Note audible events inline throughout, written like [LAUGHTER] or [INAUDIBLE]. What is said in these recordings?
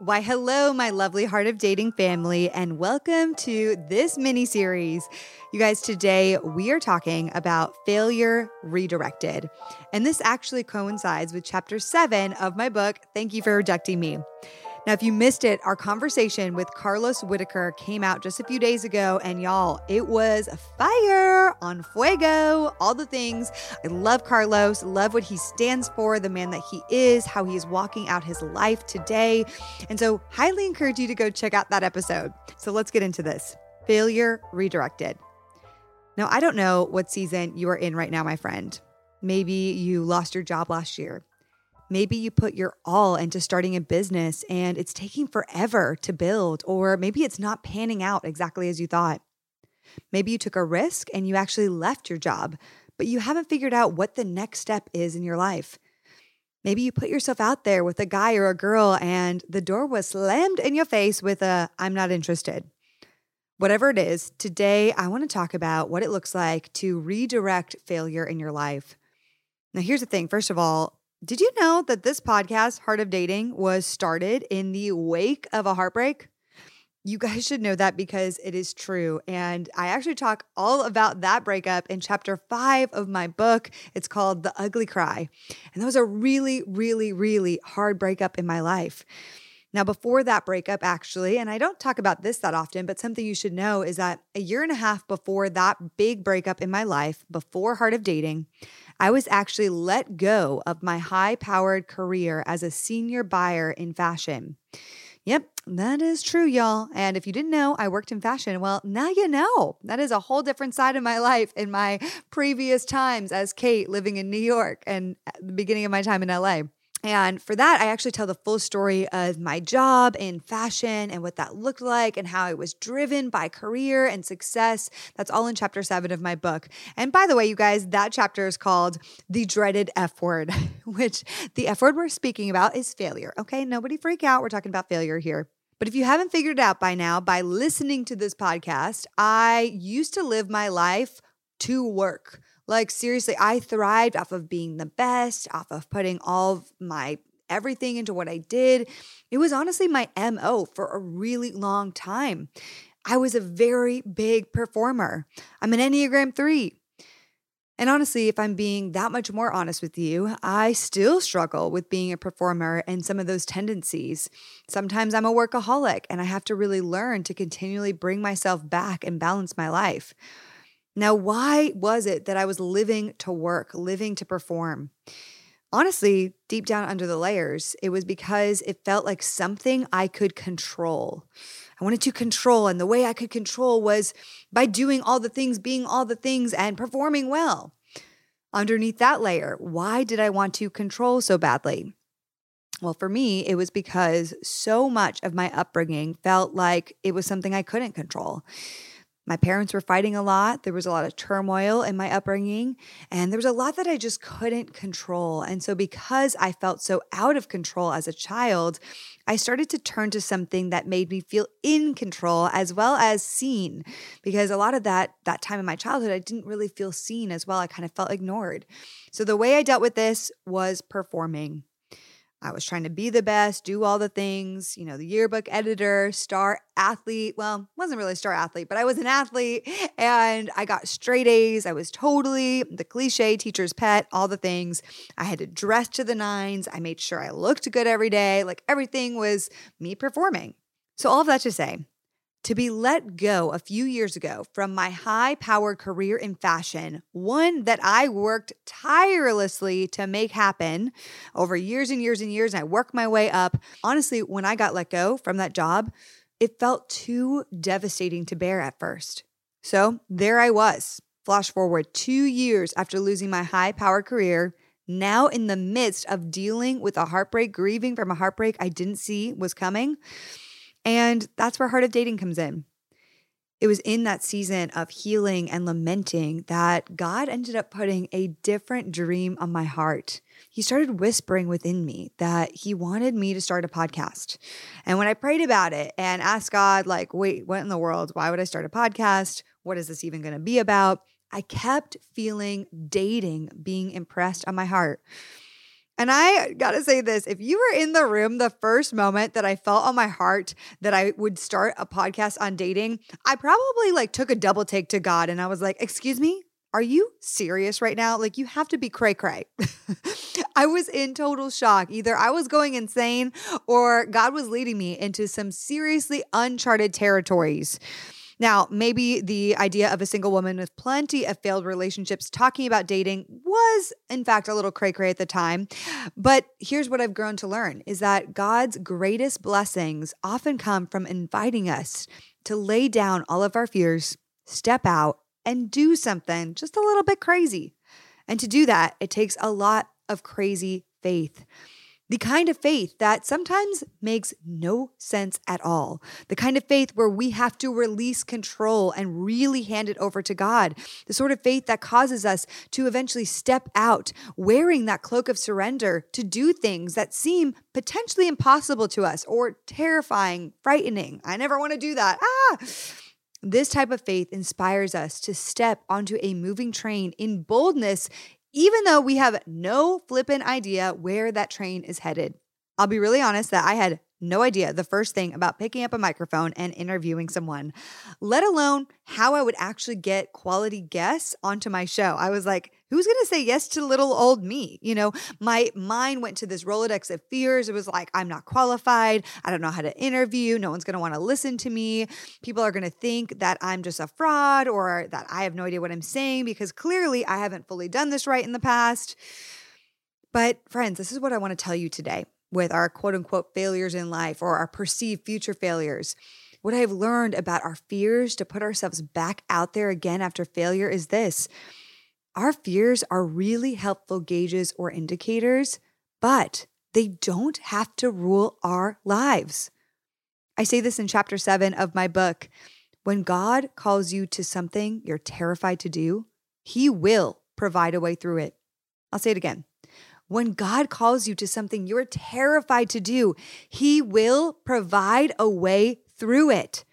Why, hello, my lovely Heart of Dating family, and welcome to this mini series. You guys, today we are talking about failure redirected. And this actually coincides with chapter seven of my book, Thank You for Rejecting Me. Now, if you missed it, our conversation with Carlos Whitaker came out just a few days ago, and y'all, it was fire on fuego, all the things. I love Carlos, love what he stands for, the man that he is, how he is walking out his life today. And so, highly encourage you to go check out that episode. So, let's get into this failure redirected. Now, I don't know what season you are in right now, my friend. Maybe you lost your job last year. Maybe you put your all into starting a business and it's taking forever to build, or maybe it's not panning out exactly as you thought. Maybe you took a risk and you actually left your job, but you haven't figured out what the next step is in your life. Maybe you put yourself out there with a guy or a girl and the door was slammed in your face with a I'm not interested. Whatever it is, today I want to talk about what it looks like to redirect failure in your life. Now, here's the thing first of all, did you know that this podcast, Heart of Dating, was started in the wake of a heartbreak? You guys should know that because it is true. And I actually talk all about that breakup in chapter five of my book. It's called The Ugly Cry. And that was a really, really, really hard breakup in my life. Now, before that breakup, actually, and I don't talk about this that often, but something you should know is that a year and a half before that big breakup in my life, before Heart of Dating, I was actually let go of my high powered career as a senior buyer in fashion. Yep, that is true, y'all. And if you didn't know, I worked in fashion. Well, now you know. That is a whole different side of my life in my previous times as Kait living in New York and the beginning of my time in LA. And for that, I actually tell the full story of my job in fashion and what that looked like and how I was driven by career and success. That's all in chapter seven of my book. And by the way, you guys, that chapter is called The Dreaded F Word, [LAUGHS] which the F word we're speaking about is failure. Okay, nobody freak out. We're talking about failure here. But if you haven't figured it out by now, by listening to this podcast, I used to live my life to work. Like, seriously, I thrived off of being the best, off of putting all of my everything into what I did. It was honestly my MO for a really long time. I was a very big performer. I'm an Enneagram 3. And honestly, if I'm being that much more honest with you, I still struggle with being a performer and some of those tendencies. Sometimes I'm a workaholic and I have to really learn to continually bring myself back and balance my life. Now, why was it that I was living to work, living to perform? Honestly, deep down under the layers, it was because it felt like something I could control. I wanted to control, and the way I could control was by doing all the things, being all the things, and performing well. Underneath that layer, why did I want to control so badly? Well, for me, it was because so much of my upbringing felt like it was something I couldn't control. My parents were fighting a lot. There was a lot of turmoil in my upbringing, and there was a lot that I just couldn't control. And so, because I felt so out of control as a child, I started to turn to something that made me feel in control as well as seen. Because a lot of that that time in my childhood, I didn't really feel seen as well. I kind of felt ignored. So the way I dealt with this was performing. I was trying to be the best, do all the things, you know, the yearbook editor, star athlete. Well, wasn't really a star athlete, but I was an athlete [LAUGHS] and I got straight A's. I was totally the cliche teacher's pet, all the things. I had to dress to the nines. I made sure I looked good every day. Like everything was me performing. So, all of that to say, to be let go a few years ago from my high powered career in fashion, one that I worked tirelessly to make happen over years and years and years. And I worked my way up. Honestly, when I got let go from that job, it felt too devastating to bear at first. So there I was, flash forward two years after losing my high powered career. Now, in the midst of dealing with a heartbreak, grieving from a heartbreak I didn't see was coming, and that's where Heart of Dating comes in. It was in that season of healing and lamenting that God ended up putting a different dream on my heart. He started whispering within me that he wanted me to start a podcast. And when I prayed about it and asked God, like, wait, what in the world? Why would I start a podcast? What is this even going to be about? I kept feeling dating being impressed on my heart. And I gotta say this if you were in the room the first moment that I felt on my heart that I would start a podcast on dating, I probably like took a double take to God and I was like, Excuse me, are you serious right now? Like, you have to be cray cray. [LAUGHS] I was in total shock. Either I was going insane or God was leading me into some seriously uncharted territories. Now, maybe the idea of a single woman with plenty of failed relationships talking about dating was, in fact, a little cray cray at the time. But here's what I've grown to learn is that God's greatest blessings often come from inviting us to lay down all of our fears, step out, and do something just a little bit crazy. And to do that, it takes a lot of crazy faith. The kind of faith that sometimes makes no sense at all. The kind of faith where we have to release control and really hand it over to God. The sort of faith that causes us to eventually step out wearing that cloak of surrender to do things that seem potentially impossible to us or terrifying, frightening. I never want to do that. Ah! This type of faith inspires us to step onto a moving train in boldness even though we have no flippin' idea where that train is headed. I'll be really honest that I had no idea the first thing about picking up a microphone and interviewing someone, let alone how I would actually get quality guests onto my show. I was like, who's going to say yes to little old me? You know, my mind went to this Rolodex of fears. It was like, I'm not qualified. I don't know how to interview. No one's going to want to listen to me. People are going to think that I'm just a fraud or that I have no idea what I'm saying because clearly I haven't fully done this right in the past. But, friends, this is what I want to tell you today with our quote unquote failures in life or our perceived future failures. What I've learned about our fears to put ourselves back out there again after failure is this our fears are really helpful gauges or indicators, but they don't have to rule our lives. I say this in chapter seven of my book. When God calls you to something you're terrified to do, He will provide a way through it. I'll say it again. When God calls you to something you're terrified to do, He will provide a way through it.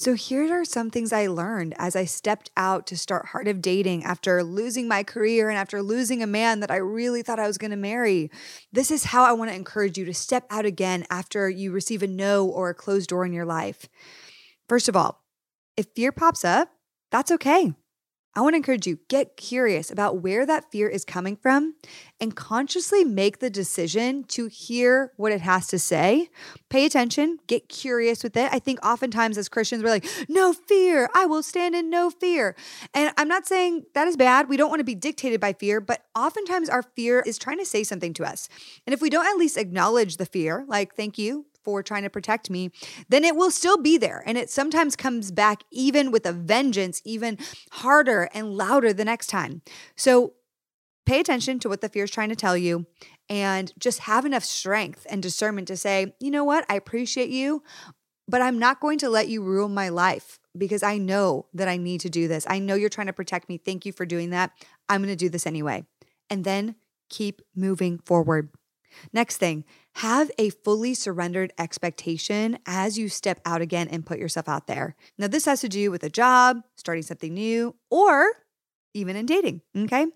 So, here are some things I learned as I stepped out to start Heart of Dating after losing my career and after losing a man that I really thought I was going to marry. This is how I want to encourage you to step out again after you receive a no or a closed door in your life. First of all, if fear pops up, that's okay. I want to encourage you get curious about where that fear is coming from and consciously make the decision to hear what it has to say. Pay attention, get curious with it. I think oftentimes as Christians we're like, "No fear. I will stand in no fear." And I'm not saying that is bad. We don't want to be dictated by fear, but oftentimes our fear is trying to say something to us. And if we don't at least acknowledge the fear, like, "Thank you for trying to protect me, then it will still be there. And it sometimes comes back even with a vengeance, even harder and louder the next time. So pay attention to what the fear is trying to tell you and just have enough strength and discernment to say, you know what, I appreciate you, but I'm not going to let you ruin my life because I know that I need to do this. I know you're trying to protect me. Thank you for doing that. I'm going to do this anyway. And then keep moving forward. Next thing, have a fully surrendered expectation as you step out again and put yourself out there. Now, this has to do with a job, starting something new, or even in dating, okay?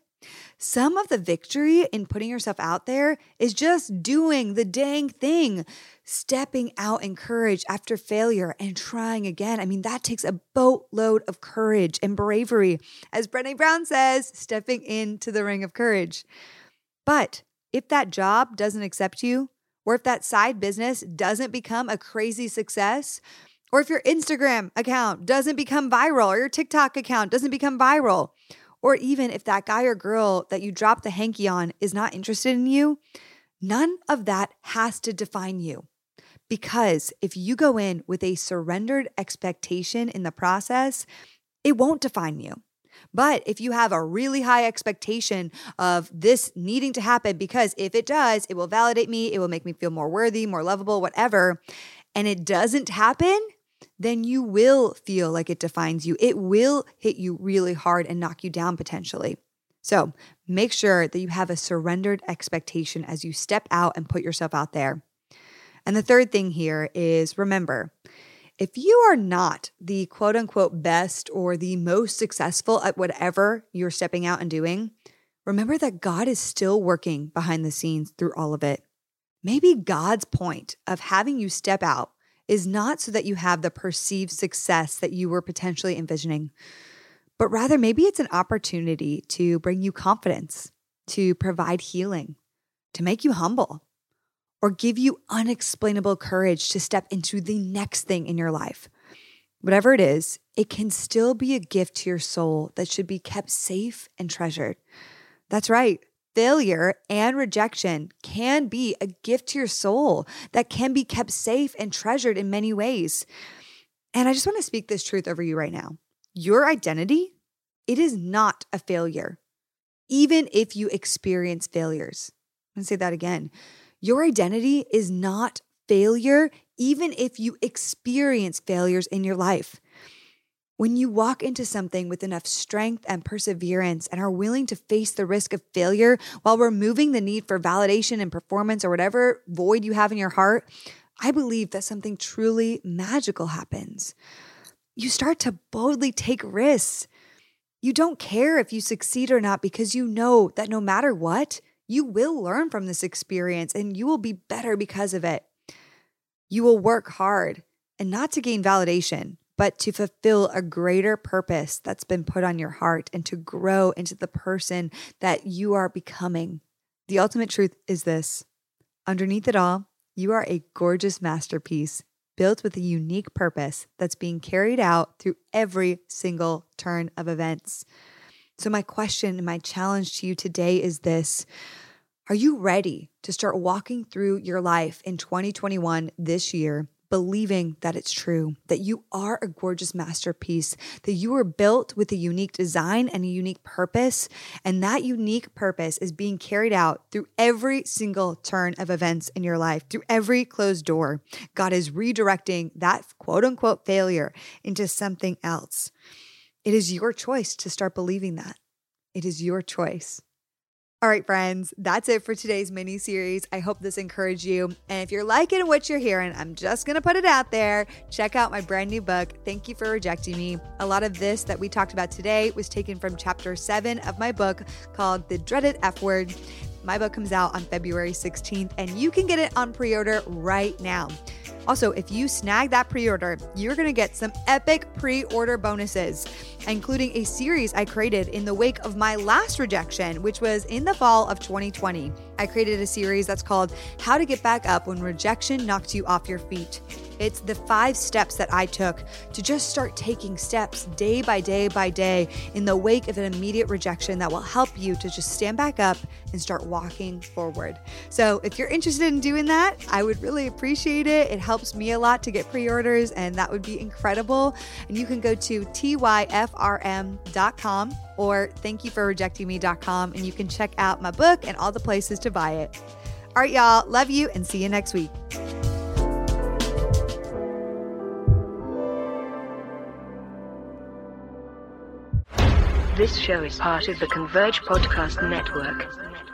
Some of the victory in putting yourself out there is just doing the dang thing, stepping out in courage after failure and trying again. I mean, that takes a boatload of courage and bravery. As Brene Brown says, stepping into the ring of courage. But if that job doesn't accept you, or if that side business doesn't become a crazy success, or if your Instagram account doesn't become viral, or your TikTok account doesn't become viral, or even if that guy or girl that you dropped the hanky on is not interested in you, none of that has to define you. Because if you go in with a surrendered expectation in the process, it won't define you. But if you have a really high expectation of this needing to happen, because if it does, it will validate me, it will make me feel more worthy, more lovable, whatever, and it doesn't happen, then you will feel like it defines you. It will hit you really hard and knock you down potentially. So make sure that you have a surrendered expectation as you step out and put yourself out there. And the third thing here is remember, if you are not the quote unquote best or the most successful at whatever you're stepping out and doing, remember that God is still working behind the scenes through all of it. Maybe God's point of having you step out is not so that you have the perceived success that you were potentially envisioning, but rather maybe it's an opportunity to bring you confidence, to provide healing, to make you humble, or give you unexplainable courage to step into the next thing in your life. Whatever it is, it can still be a gift to your soul that should be kept safe and treasured. That's right. Failure and rejection can be a gift to your soul that can be kept safe and treasured in many ways. And I just want to speak this truth over you right now. Your identity, it is not a failure, even if you experience failures. I'm going to say that again. Your identity is not failure, even if you experience failures in your life. When you walk into something with enough strength and perseverance and are willing to face the risk of failure while removing the need for validation and performance or whatever void you have in your heart, I believe that something truly magical happens. You start to boldly take risks. You don't care if you succeed or not because you know that no matter what, you will learn from this experience and you will be better because of it. You will work hard and not to gain validation, but to fulfill a greater purpose that's been put on your heart and to grow into the person that you are becoming. The ultimate truth is this underneath it all, you are a gorgeous masterpiece built with a unique purpose that's being carried out through every single turn of events. So, my question and my challenge to you today is this Are you ready to start walking through your life in 2021 this year believing that it's true, that you are a gorgeous masterpiece, that you were built with a unique design and a unique purpose. And that unique purpose is being carried out through every single turn of events in your life, through every closed door. God is redirecting that quote unquote failure into something else. It is your choice to start believing that. It is your choice. All right, friends, that's it for today's mini series. I hope this encouraged you. And if you're liking what you're hearing, I'm just going to put it out there. Check out my brand new book, Thank You for Rejecting Me. A lot of this that we talked about today was taken from chapter seven of my book called The Dreaded F Word. My book comes out on February 16th, and you can get it on pre order right now. Also, if you snag that pre order, you're going to get some epic pre order bonuses, including a series I created in the wake of my last rejection, which was in the fall of 2020. I created a series that's called How to Get Back Up When Rejection Knocked You Off Your Feet. It's the five steps that I took to just start taking steps day by day by day in the wake of an immediate rejection that will help you to just stand back up and start walking forward. So, if you're interested in doing that, I would really appreciate it. It helps me a lot to get pre orders, and that would be incredible. And you can go to tyfrm.com or thankyouforrejectingme.com and you can check out my book and all the places to buy it. All right, y'all. Love you and see you next week. This show is part of the Converge Podcast Network.